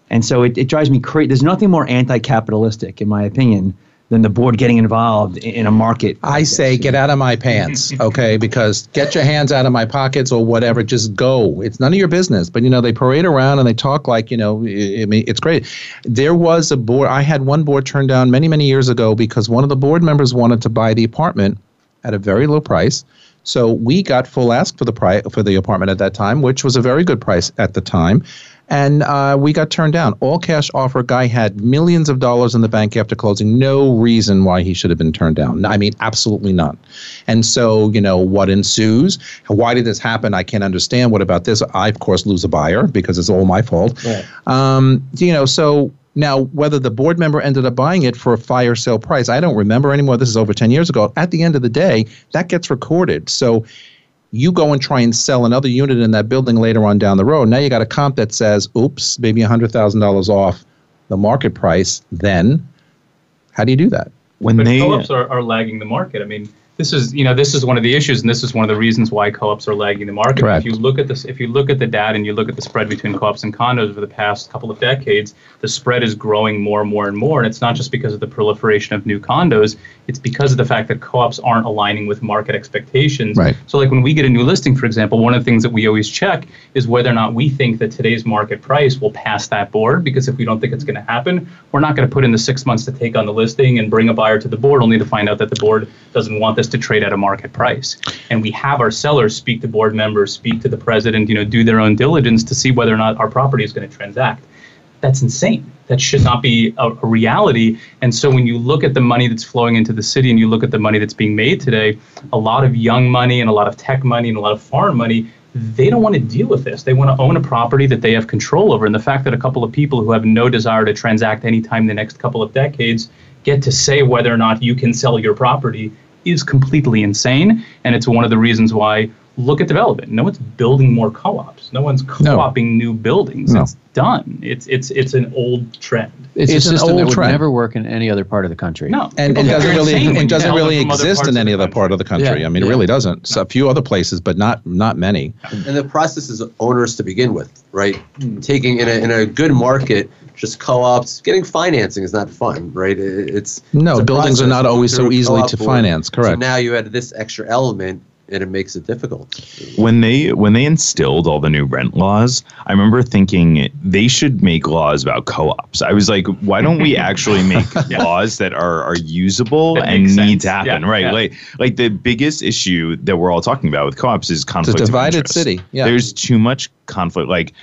And so it, it drives me crazy. There's nothing more anti-capitalistic, in my opinion, than the board getting involved in, a market. I say get out of my pants, okay? Because get your hands out of my pockets or whatever. Just go. It's none of your business. But you know they parade around and they talk like you know. I I mean, it's great. There was a board. I had one board turned down many many years ago because one of the board members wanted to buy the apartment at a very low price. So we got full ask for the price for the apartment at that time, which was a very good price at the time, and uh, we got turned down. All cash offer. Guy had millions of dollars in the bank after closing. No reason why he should have been turned down. I mean, absolutely none. And so you know what ensues. Why did this happen? I can't understand. What about this? I of course lose a buyer because it's all my fault. Um, you know, so now whether the board member ended up buying it for a fire sale price, I don't remember anymore. This is over 10 years ago. At the end of the day, that gets recorded. So you go and try and sell another unit in that building later on down the road. Now you got a comp that says, oops, maybe $100,000 off the market price. Then how do you do that? When but co-ops are, are lagging the market. I mean, this is you know this is one of the issues, and this is one of the reasons why co-ops are lagging the market. Correct. If you look at this, if you look at the data and you look at the spread between co-ops and condos over the past couple of decades, the spread is growing more and more and more. And it's not just because of the proliferation of new condos; it's because of the fact that co-ops aren't aligning with market expectations. Right. So, like when we get a new listing, for example, one of the things that we always check is whether or not we think that today's market price will pass that board. Because if we don't think it's going to happen, we're not going to put in the six months to take on the listing and bring a buyer to the board, only to find out that the board doesn't want this to trade at a market price. And we have our sellers speak to board members, speak to the president, you know, do their own diligence to see whether or not our property is going to transact that's insane. That should not be a, a reality. And so when you look at the money that's flowing into the city and you look at the money that's being made today, a lot of young money and a lot of tech money and a lot of foreign money, they don't want to deal with this. They want to own a property that they have control over. And the fact that a couple of people who have no desire to transact anytime in the next couple of decades get to say whether or not you can sell your property is completely insane. And it's one of the reasons why look at development. No one's building more co-ops. No one's co-oping new buildings. No. It's done. It's it's it's an old trend. It's, It's a an system that old would trend. never work in any other part of the country. No, and, People and doesn't really insane when and doesn't really them from other exist in any other part of the country. Yeah, I mean, it really doesn't. So a few other places, but not not many. And the process is onerous to begin with, right? Taking in a, in a good market, just co-ops, getting financing is not fun, right? It- It's No, it's buildings are not always so easily to board. finance, So correct. now you add this extra element, and it makes it difficult. when they when they instilled all the new rent laws, I remember thinking they should make laws about co-ops. I was like, why don't we actually make laws that are are usable That and need to happen? Yeah, right. yeah. Like like the biggest issue that we're all talking about with co-ops is conflict. of divided interest. city, yeah. There's too much conflict. Like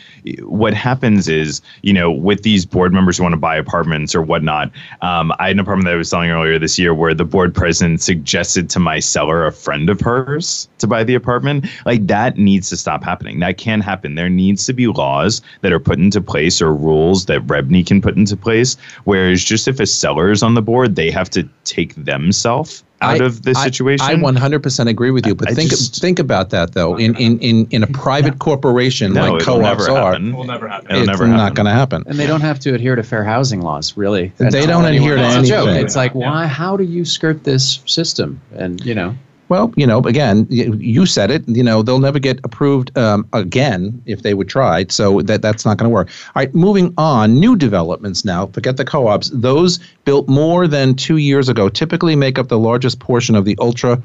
what happens is, you know, with these board members who want to buy apartments or whatnot. Um, I had an apartment that I was selling earlier this year where the board president suggested to my seller a friend of hers to buy the apartment. Like that needs to stop happening. That can't happen. There needs to be laws that are put into place or rules that REBNY can put into place. Whereas just if a seller is on the board, they have to take themselves out I- of the situation. I, 100% agree with you, but I think just- think about that though. In in in, in a private corporation No, like co-ops never are, happen. Will never happen. It'll it's never not going to happen. And they don't have to adhere to fair housing laws, really. They don't adhere to wants. It's a joke. anything. It's like, Yeah. why? How do you skirt this system? And you know, Well, you know, again, you said it. You know, they'll never get approved um, again if they would try. So that that's not going to work. All right, moving on. New developments now. Forget the co-ops. Those built more than two years ago typically make up the largest portion of the ultra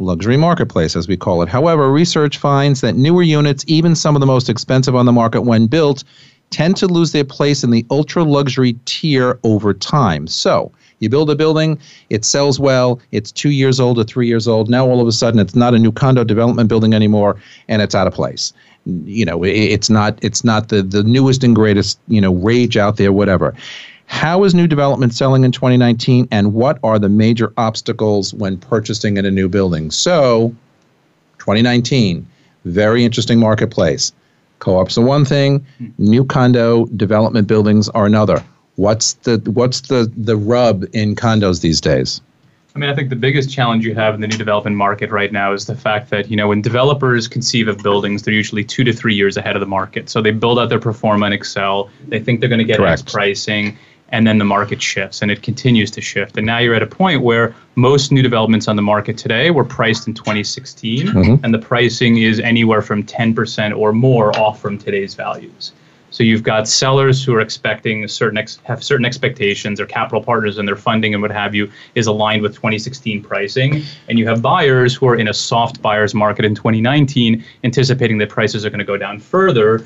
luxury marketplace, as we call it. However, research finds that newer units, even some of the most expensive on the market when built, tend to lose their place in the ultra luxury tier over time. So you build a building, it sells well, it's two years old or three years old. Now all of a sudden it's not a new condo development building anymore, and it's out of place. You know, it's not it's not the the newest and greatest you know rage out there, whatever. How is new development selling in 2019, and what are the major obstacles when purchasing in a new building? So, 2019, very interesting marketplace. Co-ops are one thing, hmm. new condo development buildings are another. What's the what's the the rub in condos these days? I mean, I think the biggest challenge you have in the new development market right now is the fact that, you know, when developers conceive of buildings, they're usually two to three years ahead of the market. So they build out their pro forma in Excel. They think they're going to get Correct. X pricing, and then the market shifts and it continues to shift. And now you're at a point where most new developments on the market today were priced in 2016, mm-hmm. and the pricing is anywhere from 10% or more off from today's values. So you've got sellers who are expecting certain ex- have certain expectations, or capital partners and their funding and what have you is aligned with 2016 pricing, and you have buyers who are in a soft buyer's market in 2019, anticipating that prices are going to go down further.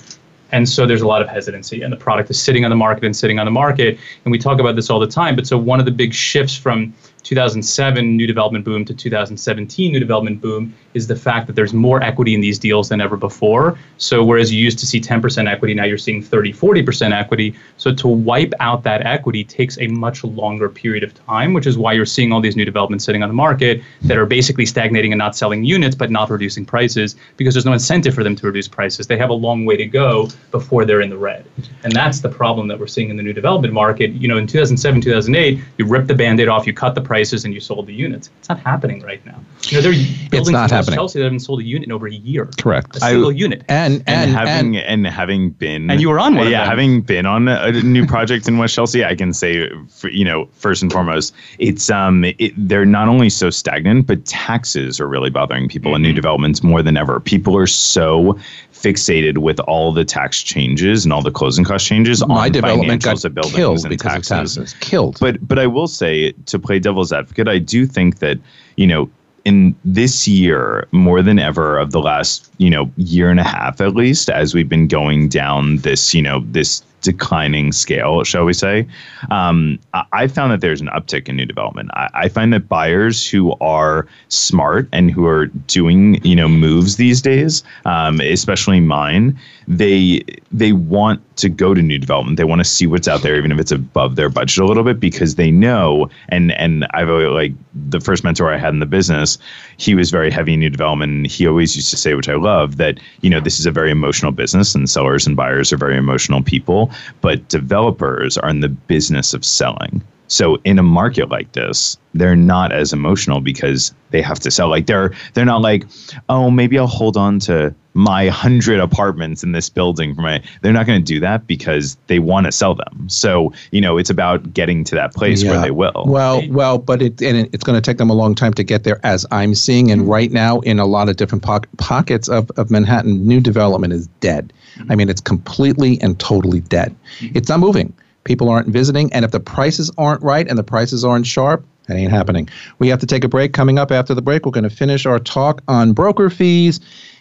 And so there's a lot of hesitancy, and the product is sitting on the market and sitting on the market. And we talk about this all the time. But so one of the big shifts from 2007 new development boom to 2017 new development boom is the fact that there's more equity in these deals than ever before. So whereas you used to see 10% equity, now you're seeing 30, 40% equity. So to wipe out that equity takes a much longer period of time, which is why you're seeing all these new developments sitting on the market that are basically stagnating and not selling units, but not reducing prices because there's no incentive for them to reduce prices. They have a long way to go before they're in the red. And that's the problem that we're seeing in the new development market. You know, in 2007, 2008, you rip the band-aid off, you cut the prices, and you sold the units. It's not happening right now. You know, they're it's not happening. Chelsea that haven't sold a unit in over a year. Correct. A single I, unit. And and, and having and, and, having been and you were on one. Yeah, having been on a new project in West Chelsea, I can say, for, you know, first and foremost, it's um, it, they're not only so stagnant, but taxes are really bothering people mm-hmm. in new developments more than ever. People are so fixated with all the tax changes and all the closing cost changes My on development financials got of killed because taxes. of taxes. Killed. But but I will say to play devil's advocate, I do think that you know in this year more than ever of the last you know year and a half at least as we've been going down this you know this declining scale, shall we say. Um, I found that there's an uptick in new development. I, I, find that buyers who are smart and who are doing, you know, moves these days, um, especially mine, they they want to go to new development. They want to see what's out there, even if it's above their budget a little bit, because they know. And and I've always, like the first mentor I had in the business, he was very heavy in new development. He always used to say, which I love, that you know this is a very emotional business, and sellers and buyers are very emotional people but developers are in the business of selling. So in a market like this, they're not as emotional because they have to sell. Like they're they're not like, oh, maybe I'll hold on to my hundred apartments in this building for my. They're not going to do that because they want to sell them. So you know, it's about getting to that place yeah. where they will. Well, well, but it and it's going to take them a long time to get there, as I'm seeing. And mm-hmm. right now, in a lot of different po- pockets of of Manhattan, new development is dead. I mean, it's completely and totally dead. Mm-hmm. It's not moving. People aren't visiting. And if the prices aren't right and the prices aren't sharp, that ain't happening. We have to take a break. Coming up after the break, we're going to finish our talk on broker fees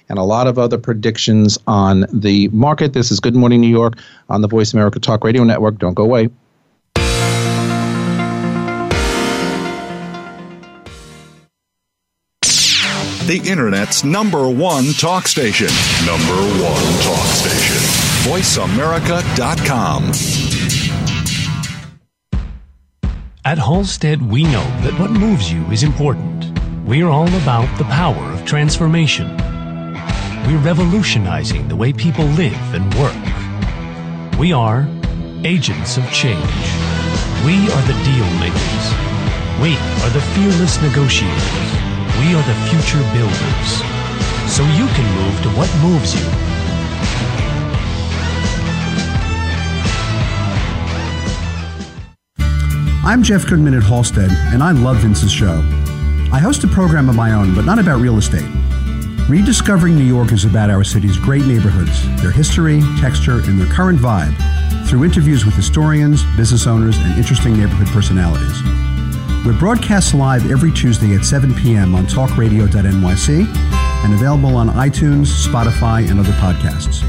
and a lot of other predictions on the market. This is Good Morning New York on the Voice America Talk Radio Network. Don't go away. The Internet's number one talk station. Number one talk station. VoiceAmerica.com. At Halstead, we know that what moves you is important. We're all about the power of transformation. We're revolutionizing the way people live and work. We are agents of change. We are the deal makers. We are the fearless negotiators. We are the future builders. So you can move to what moves you I'm Jeff Goodman at Halstead, and I love Vince's show. I host a program of my own, but not about real estate. Rediscovering New York is about our city's great neighborhoods, their history, texture, and their current vibe through interviews with historians, business owners, and interesting neighborhood personalities. We're broadcast live every Tuesday at 7 p.m. on talkradio.nyc and available on iTunes, Spotify, and other podcasts.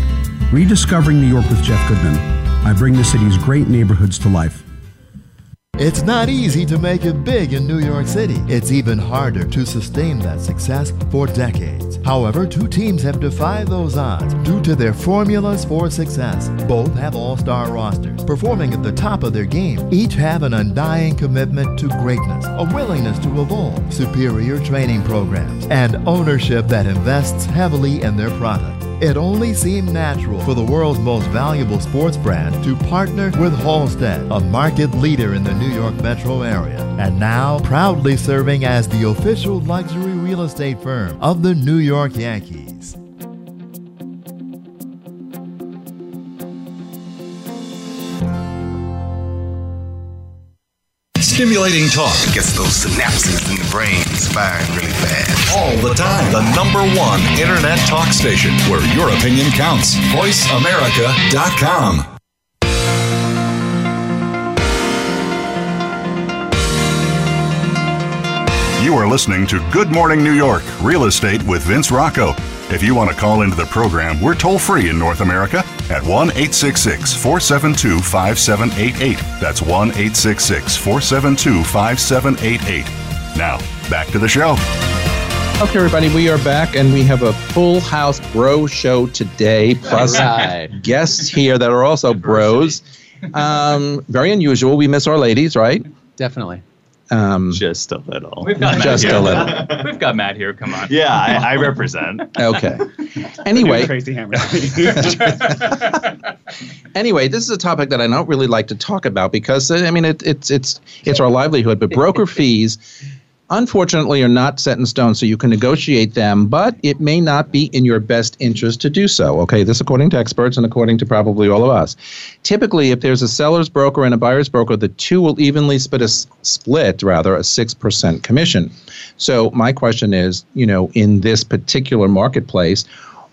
Rediscovering New York with Jeff Goodman. I bring the city's great neighborhoods to life. It's not easy to make it big in New York City. It's even harder to sustain that success for decades. However, two teams have defied those odds due to their formulas for success. Both have all star rosters, performing at the top of their game. Each have an undying commitment to greatness, a willingness to evolve, superior training programs, and ownership that invests heavily in their product. It only seemed natural for the world's most valuable sports brand to partner with Halstead, a market leader in the New York metro area, and now proudly serving as the official luxury real estate firm of the New York Yankees. Stimulating talk. It gets those synapses in the brain firing really fast. All the time. The number one internet talk station where your opinion counts. VoiceAmerica.com. You are listening to Good Morning New York Real Estate with Vince Rocco. If you want to call into the program, we're toll free in North America at 1 866 472 5788. That's 1 866 472 5788. Now, back to the show. Okay, everybody, we are back and we have a full house bro show today, plus Right. guests here that are also bros. Um, very unusual. We miss our ladies, right? Definitely. Um, Just a little. We've got Matt Just here. a little. We've got Matt here. Come on. Yeah, I, I represent. Okay. Anyway, Crazy Hammer. anyway, this is a topic that I don't really like to talk about because I mean it, it's it's it's our livelihood. But broker fees, unfortunately, are not set in stone, so you can negotiate them, but it may not be in your best interest to do so. Okay, this according to experts and according to probably all of us. Typically, if there's a seller's broker and a buyer's broker, the two will evenly split a split rather a six percent commission. So my question is, you know, in this particular marketplace,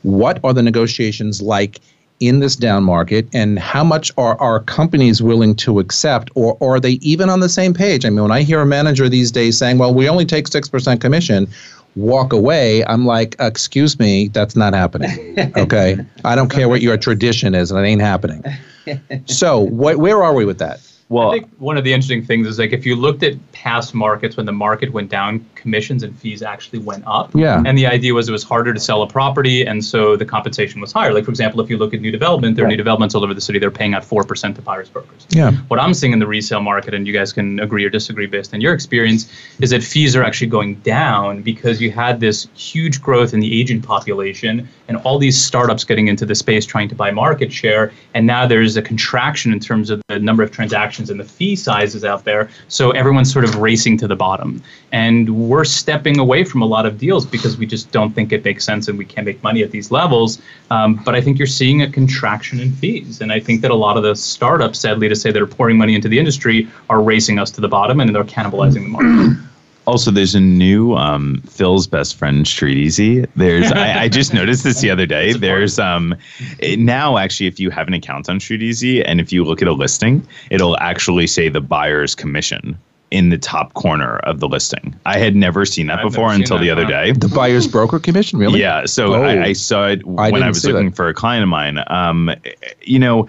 what are the negotiations like in this down market and how much are our companies willing to accept or, or are they even on the same page? I mean when i hear a manager these days saying well we only take 6% commission walk away i'm like excuse me that's not happening okay? I don't care what your tradition is and it ain't happening. So wh- where are we with that Well, I think one of the interesting things is like if you looked at past markets when the market went down, commissions and fees actually went up. Yeah. And the idea was it was harder to sell a property, and so the compensation was higher. Like for example, if you look at new development, there are new developments all over the city. They're paying out four percent to buyers brokers. yeah What I'm seeing in the resale market, and you guys can agree or disagree based on your experience, is that fees are actually going down because you had this huge growth in the agent population and all these startups getting into the space trying to buy market share. And now there's a contraction in terms of the number of transactions and the fee sizes out there. So everyone's sort of racing to the bottom. And we're stepping away from a lot of deals because we just don't think it makes sense and we can't make money at these levels. Um, but I think you're seeing a contraction in fees. And I think that a lot of the startups, sadly to say, that are pouring money into the industry are racing us to the bottom and they're cannibalizing the market. Also, there's a new um, Phil's best friend StreetEasy. There's I, I just noticed this the other day. There's um it- now actually if you have an account on StreetEasy and if you look at a listing, it'll actually say the buyer's commission in the top corner of the listing. I had never seen that I've before seen until that, the other huh? day. the buyer's broker commission really Yeah, so Oh. I, I saw it when didn't I was looking that. for a client of mine. Um, you know,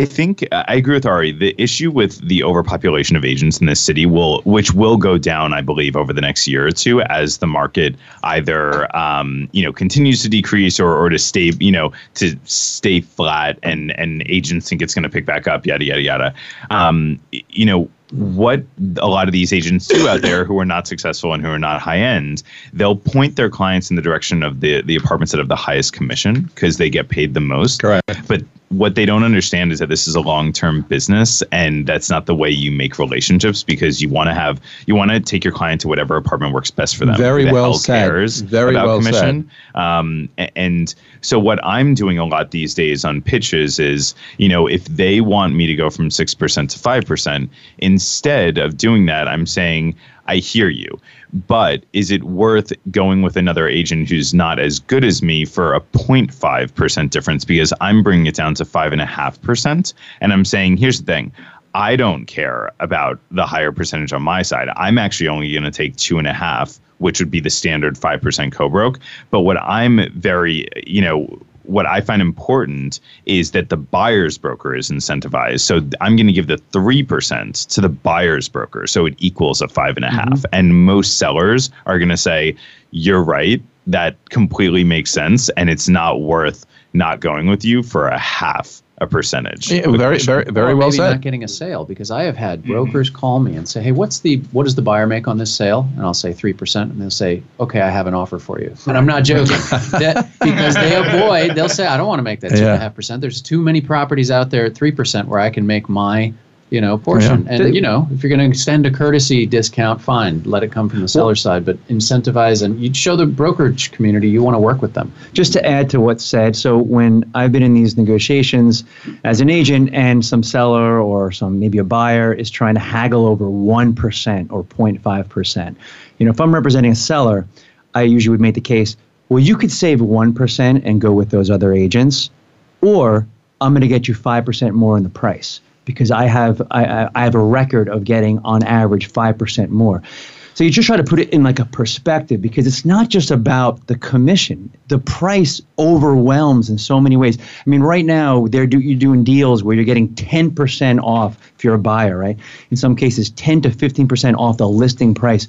I- think I agree with Ari. The issue with the overpopulation of agents in this city will, which will go down, I believe, over the next year or two as the market either, um, you know, continues to decrease or, or to stay, you know, to stay flat, and and agents think it's going to pick back up, yada yada yada. Um, you know, what a lot of these agents do out there who are not successful and who are not high end, they'll point their clients in the direction of the the apartments that have the highest commission because they get paid the most. Correct. But what they don't understand is that this is a long term business and that's not the way you make relationships because you want to have you want to take your client to whatever apartment works best for them. Very the well said. cares Very well said. Um, and so what I'm doing a lot these days on pitches is, you know, if they want me to go from 6% to 5%, instead of doing that, I'm saying, I hear you, but is it worth going with another agent who's not as good as me for a 0.5% difference because I'm bringing it down to 5.5%? And I'm saying, here's the thing. I don't care about the higher percentage on my side. I'm actually only going to take two and a half, which would be the standard 5% co-broke. But what I'm very, you know, what I find important is that the buyer's broker is incentivized. So I'm going to give the 3% to the buyer's broker. So it equals a five and a half. Mm-hmm. And most sellers are going to say, you're right. That completely makes sense. And it's not worth not going with you for a half a percentage. Yeah, very, very, very or well maybe said. Not getting a sale because I have had brokers mm-hmm. call me and say, "Hey, what's the what does the buyer make on this sale?" And I'll say three percent, and they'll say, "Okay, I have an offer for you." And I'm not joking that, because they avoid. They'll say, "I don't want to make that two and a half percent." There's too many properties out there at three percent where I can make my you know, portion. Yeah. And you know, if you're going to extend a courtesy discount, fine, let it come from the seller side, but incentivize and you show the brokerage community you want to work with them. Just to add to what's said, so when I've been in these negotiations as an agent and some seller or some maybe a buyer is trying to haggle over 1% or 0.5%, you know, if I'm representing a seller, I usually would make the case, well, you could save 1% and go with those other agents, or I'm going to get you 5% more in the price because I have I, I have a record of getting on average five percent more. So you just try to put it in like a perspective because it's not just about the commission. The price overwhelms in so many ways. I mean, right now they're do, you're doing deals where you're getting 10% off if you're a buyer, right? In some cases, 10 to 15% off the listing price.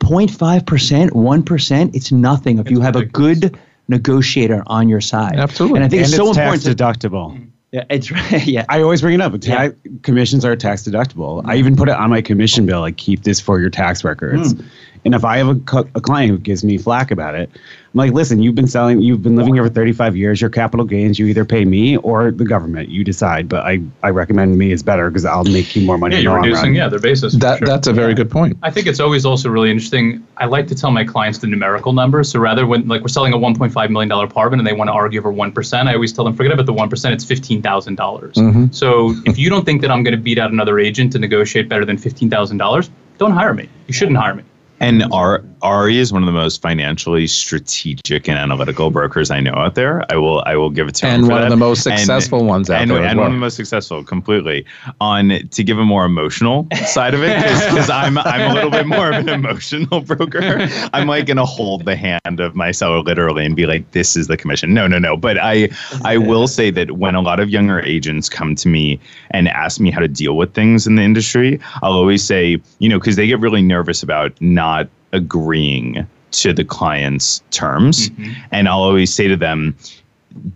0.5%, 1%, it's nothing if you have a good negotiator on your side. Absolutely. And I think and it's, so it's important. Tax deductible. Yeah, it's right. Yeah, I always bring it up. Ta- yeah. Commissions are tax deductible. I even put it on my commission bill. Like, keep this for your tax records. Mm. And if I have a, a client who gives me flack about it, like, listen, you've been selling, you've been living here for 35 years. Your capital gains, you either pay me or the government. You decide. But I, I recommend me is better because I'll make you more money. Yeah, you're reducing, yeah, their basis. That, sure. That's a very good point. I think it's always also really interesting. I like to tell my clients the numerical numbers. So rather when like we're selling a 1.5 million dollar apartment and they want to argue over one percent, I always tell them forget about the one percent. It's fifteen thousand dollars. Mm-hmm. So if you don't think that I'm going to beat out another agent to negotiate better than fifteen thousand dollars, don't hire me. You shouldn't hire me. And Ari is one of the most financially strategic and analytical brokers I know out there. I will I will give it to and him. And one that. of the most successful and, ones out and, there. And well. one of the most successful, completely. On to give a more emotional side of it, because I'm I'm a little bit more of an emotional broker. I'm like gonna hold the hand of my seller literally and be like, this is the commission. No, no, no. But I I will say that when a lot of younger agents come to me and ask me how to deal with things in the industry, I'll always say, you know, because they get really nervous about not not agreeing to the client's terms. Mm-hmm. And I'll always say to them,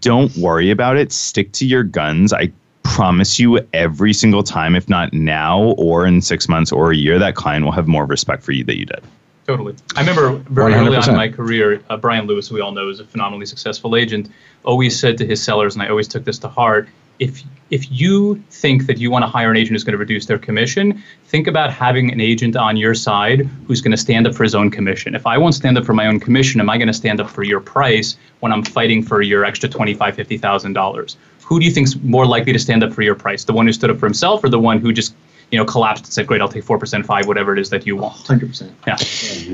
don't worry about it. Stick to your guns. I promise you every single time, if not now or in six months or a year, that client will have more respect for you that you did. Totally. I remember very 100%. early on in my career, uh, Brian Lewis, who we all know is a phenomenally successful agent, always said to his sellers, and I always took this to heart if if you think that you want to hire an agent who's going to reduce their commission, think about having an agent on your side who's going to stand up for his own commission. If I won't stand up for my own commission, am I going to stand up for your price when I'm fighting for your extra twenty-five, fifty thousand dollars? Who do you think's more likely to stand up for your price? The one who stood up for himself, or the one who just you know, collapsed and said, "Great, I'll take four percent, five, whatever it is that you want." Hundred percent. Yeah.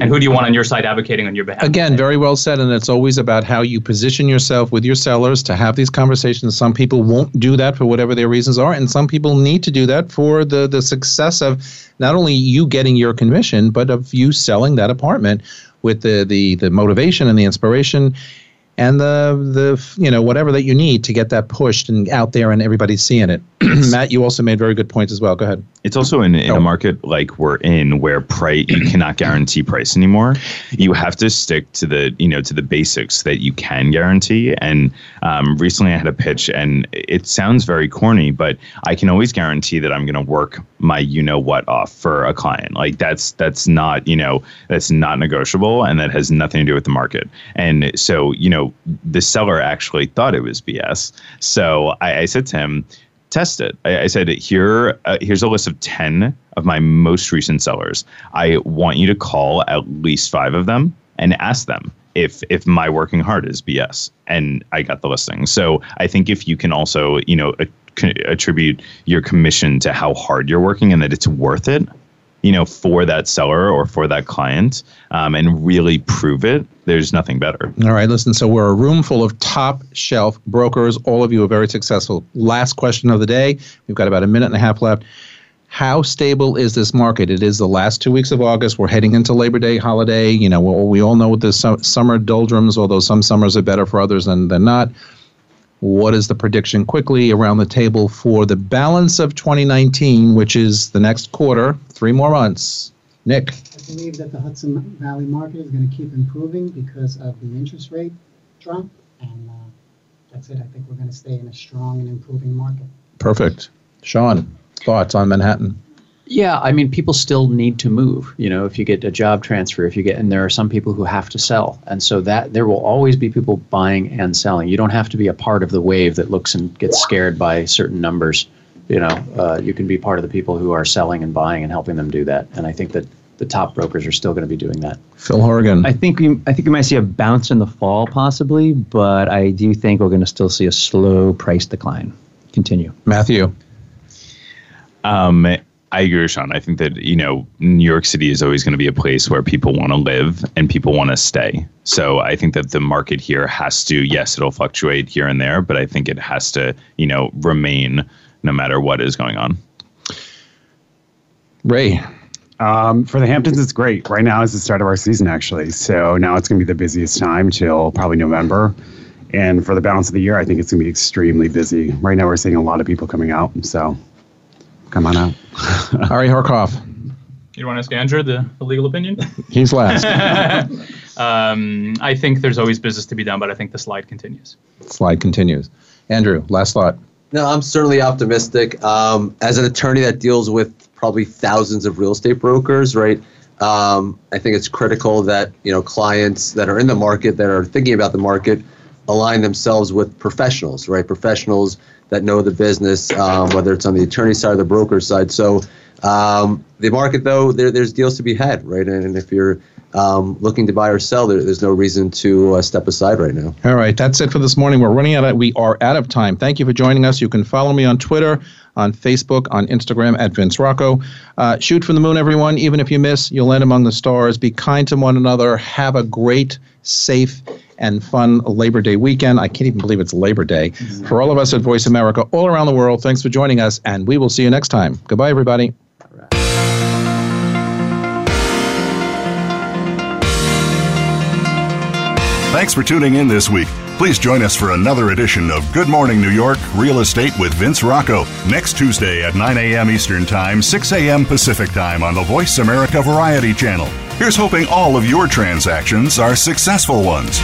And who do you want on your side advocating on your behalf? Again, very well said, and it's always about how you position yourself with your sellers to have these conversations. Some people won't do that for whatever their reasons are, and some people need to do that for the the success of not only you getting your commission, but of you selling that apartment with the the the motivation and the inspiration and the the you know whatever that you need to get that pushed and out there and everybody's seeing it. Matt, you also made very good points as well. Go ahead. It's also in, in oh. a market like we're in where price you cannot guarantee price anymore. You have to stick to the you know to the basics that you can guarantee. And um, recently I had a pitch and it sounds very corny, but I can always guarantee that I'm going to work my you know what off for a client. Like that's that's not you know that's not negotiable and that has nothing to do with the market. And so you know the seller actually thought it was BS. So I, I said to him, test it. I, I said, here, uh, here's a list of 10 of my most recent sellers. I want you to call at least five of them and ask them if if my working hard is BS. And I got the listing. So I think if you can also, you know, attribute your commission to how hard you're working and that it's worth it, you know, for that seller or for that client, um, and really prove it, there's nothing better. All right, listen. So we're a room full of top shelf brokers. All of you are very successful. Last question of the day. We've got about a minute and a half left. How stable is this market? It is the last two weeks of August. We're heading into Labor Day holiday. You know, we, all know what the su- summer doldrums, although some summers are better for others than, than not. What is the prediction quickly around the table for the balance of 2019, which is the next quarter, three more months? Nick. I believe that the Hudson Valley market is going to keep improving because of the interest rate drop, and uh, that's it. I think we're going to stay in a strong and improving market. Perfect. Sean, thoughts on Manhattan? Yeah, I mean, people still need to move. You know, if you get a job transfer, if you get, and there are some people who have to sell, and so that there will always be people buying and selling. You don't have to be a part of the wave that looks and gets scared by certain numbers. You know, uh, you can be part of the people who are selling and buying and helping them do that. And I think that the top brokers are still going to be doing that. Phil Horgan. I think we I think we might see a bounce in the fall possibly, but I do think we're going to still see a slow price decline continue. Matthew. Um, I agree with Sean. I think that, you know, New York City is always going to be a place where people want to live and people want to stay. So I think that the market here has to, yes, it'll fluctuate here and there, but I think it has to, you know, remain no matter what is going on. Ray. Um, for the Hamptons, it's great. Right now is the start of our season, actually. So now it's going to be the busiest time till probably November. And for the balance of the year, I think it's going to be extremely busy. Right now, we're seeing a lot of people coming out. So come on out. Ari Harkov. You want to ask Andrew the, the legal opinion? He's last. um, I think there's always business to be done, but I think the slide continues. Slide continues. Andrew, last thought. No, I'm certainly optimistic. Um, as an attorney that deals with probably thousands of real estate brokers, right? Um, I think it's critical that you know clients that are in the market that are thinking about the market align themselves with professionals, right? Professionals that know the business, um, whether it's on the attorney side or the broker side. So um, the market, though, there, there's deals to be had, right? And if you're um, looking to buy or sell, there, there's no reason to uh, step aside right now. All right, that's it for this morning. We're running out of we are out of time. Thank you for joining us. You can follow me on Twitter, on Facebook, on Instagram at Vince Rocco. Uh, shoot from the moon, everyone. Even if you miss, you'll land among the stars. Be kind to one another. Have a great, safe, and fun Labor Day weekend. I can't even believe it's Labor Day. Mm-hmm. For all of us at Voice America, all around the world, thanks for joining us, and we will see you next time. Goodbye, everybody. Thanks for tuning in this week. Please join us for another edition of Good Morning New York Real Estate with Vince Rocco next Tuesday at 9 a.m. Eastern Time, 6 a.m. Pacific Time on the Voice America Variety Channel. Here's hoping all of your transactions are successful ones.